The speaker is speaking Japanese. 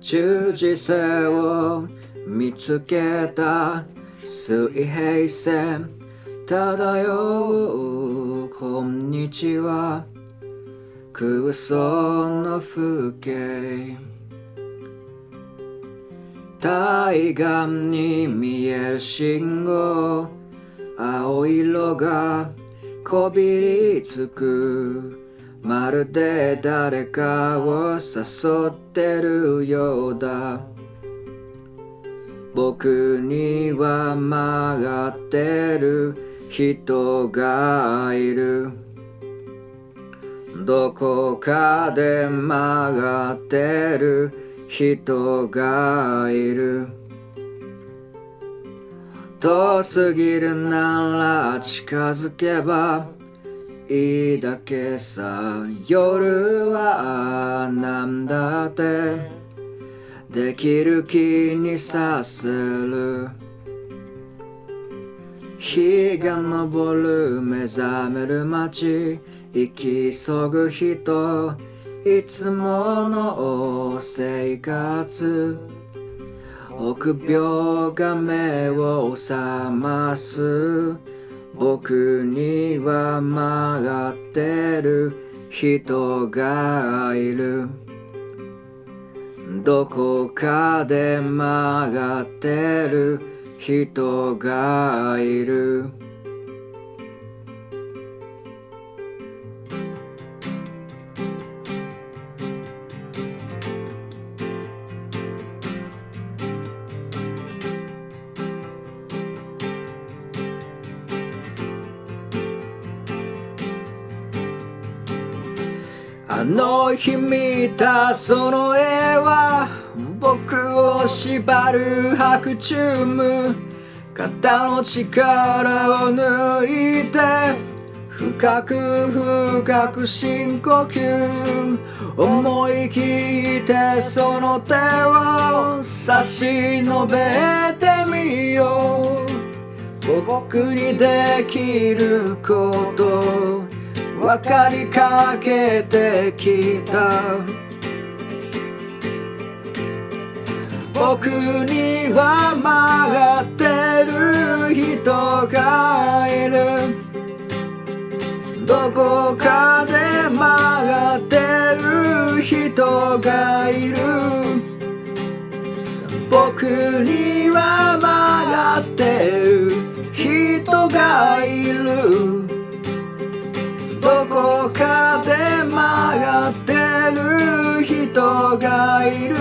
十字星を見つけた水平線漂う。こんにちは。空想の風景。対岸に見える信号。青色がこびりつく。まるで誰かを誘ってるようだ。僕には曲がってる人がいる。どこかで曲がってる人がいる。遠すぎるなら近づけばいいだけさ夜はなんだって。できる気にさせる。日が昇る目覚める街。行き急ぐ人。いつもの生活。臆病が目を覚ます。僕には曲がってる人がいる。どこかで曲がってる人がいる。あの日見たその絵は僕を縛る白チューム肩の力を抜いて深く深く深呼吸思い切ってその手を差し伸べてみよう僕にできること分かりかけてきた。僕には曲がってる人がいる。どこかで曲がってる人がいる。僕には曲がってる人がいる。こか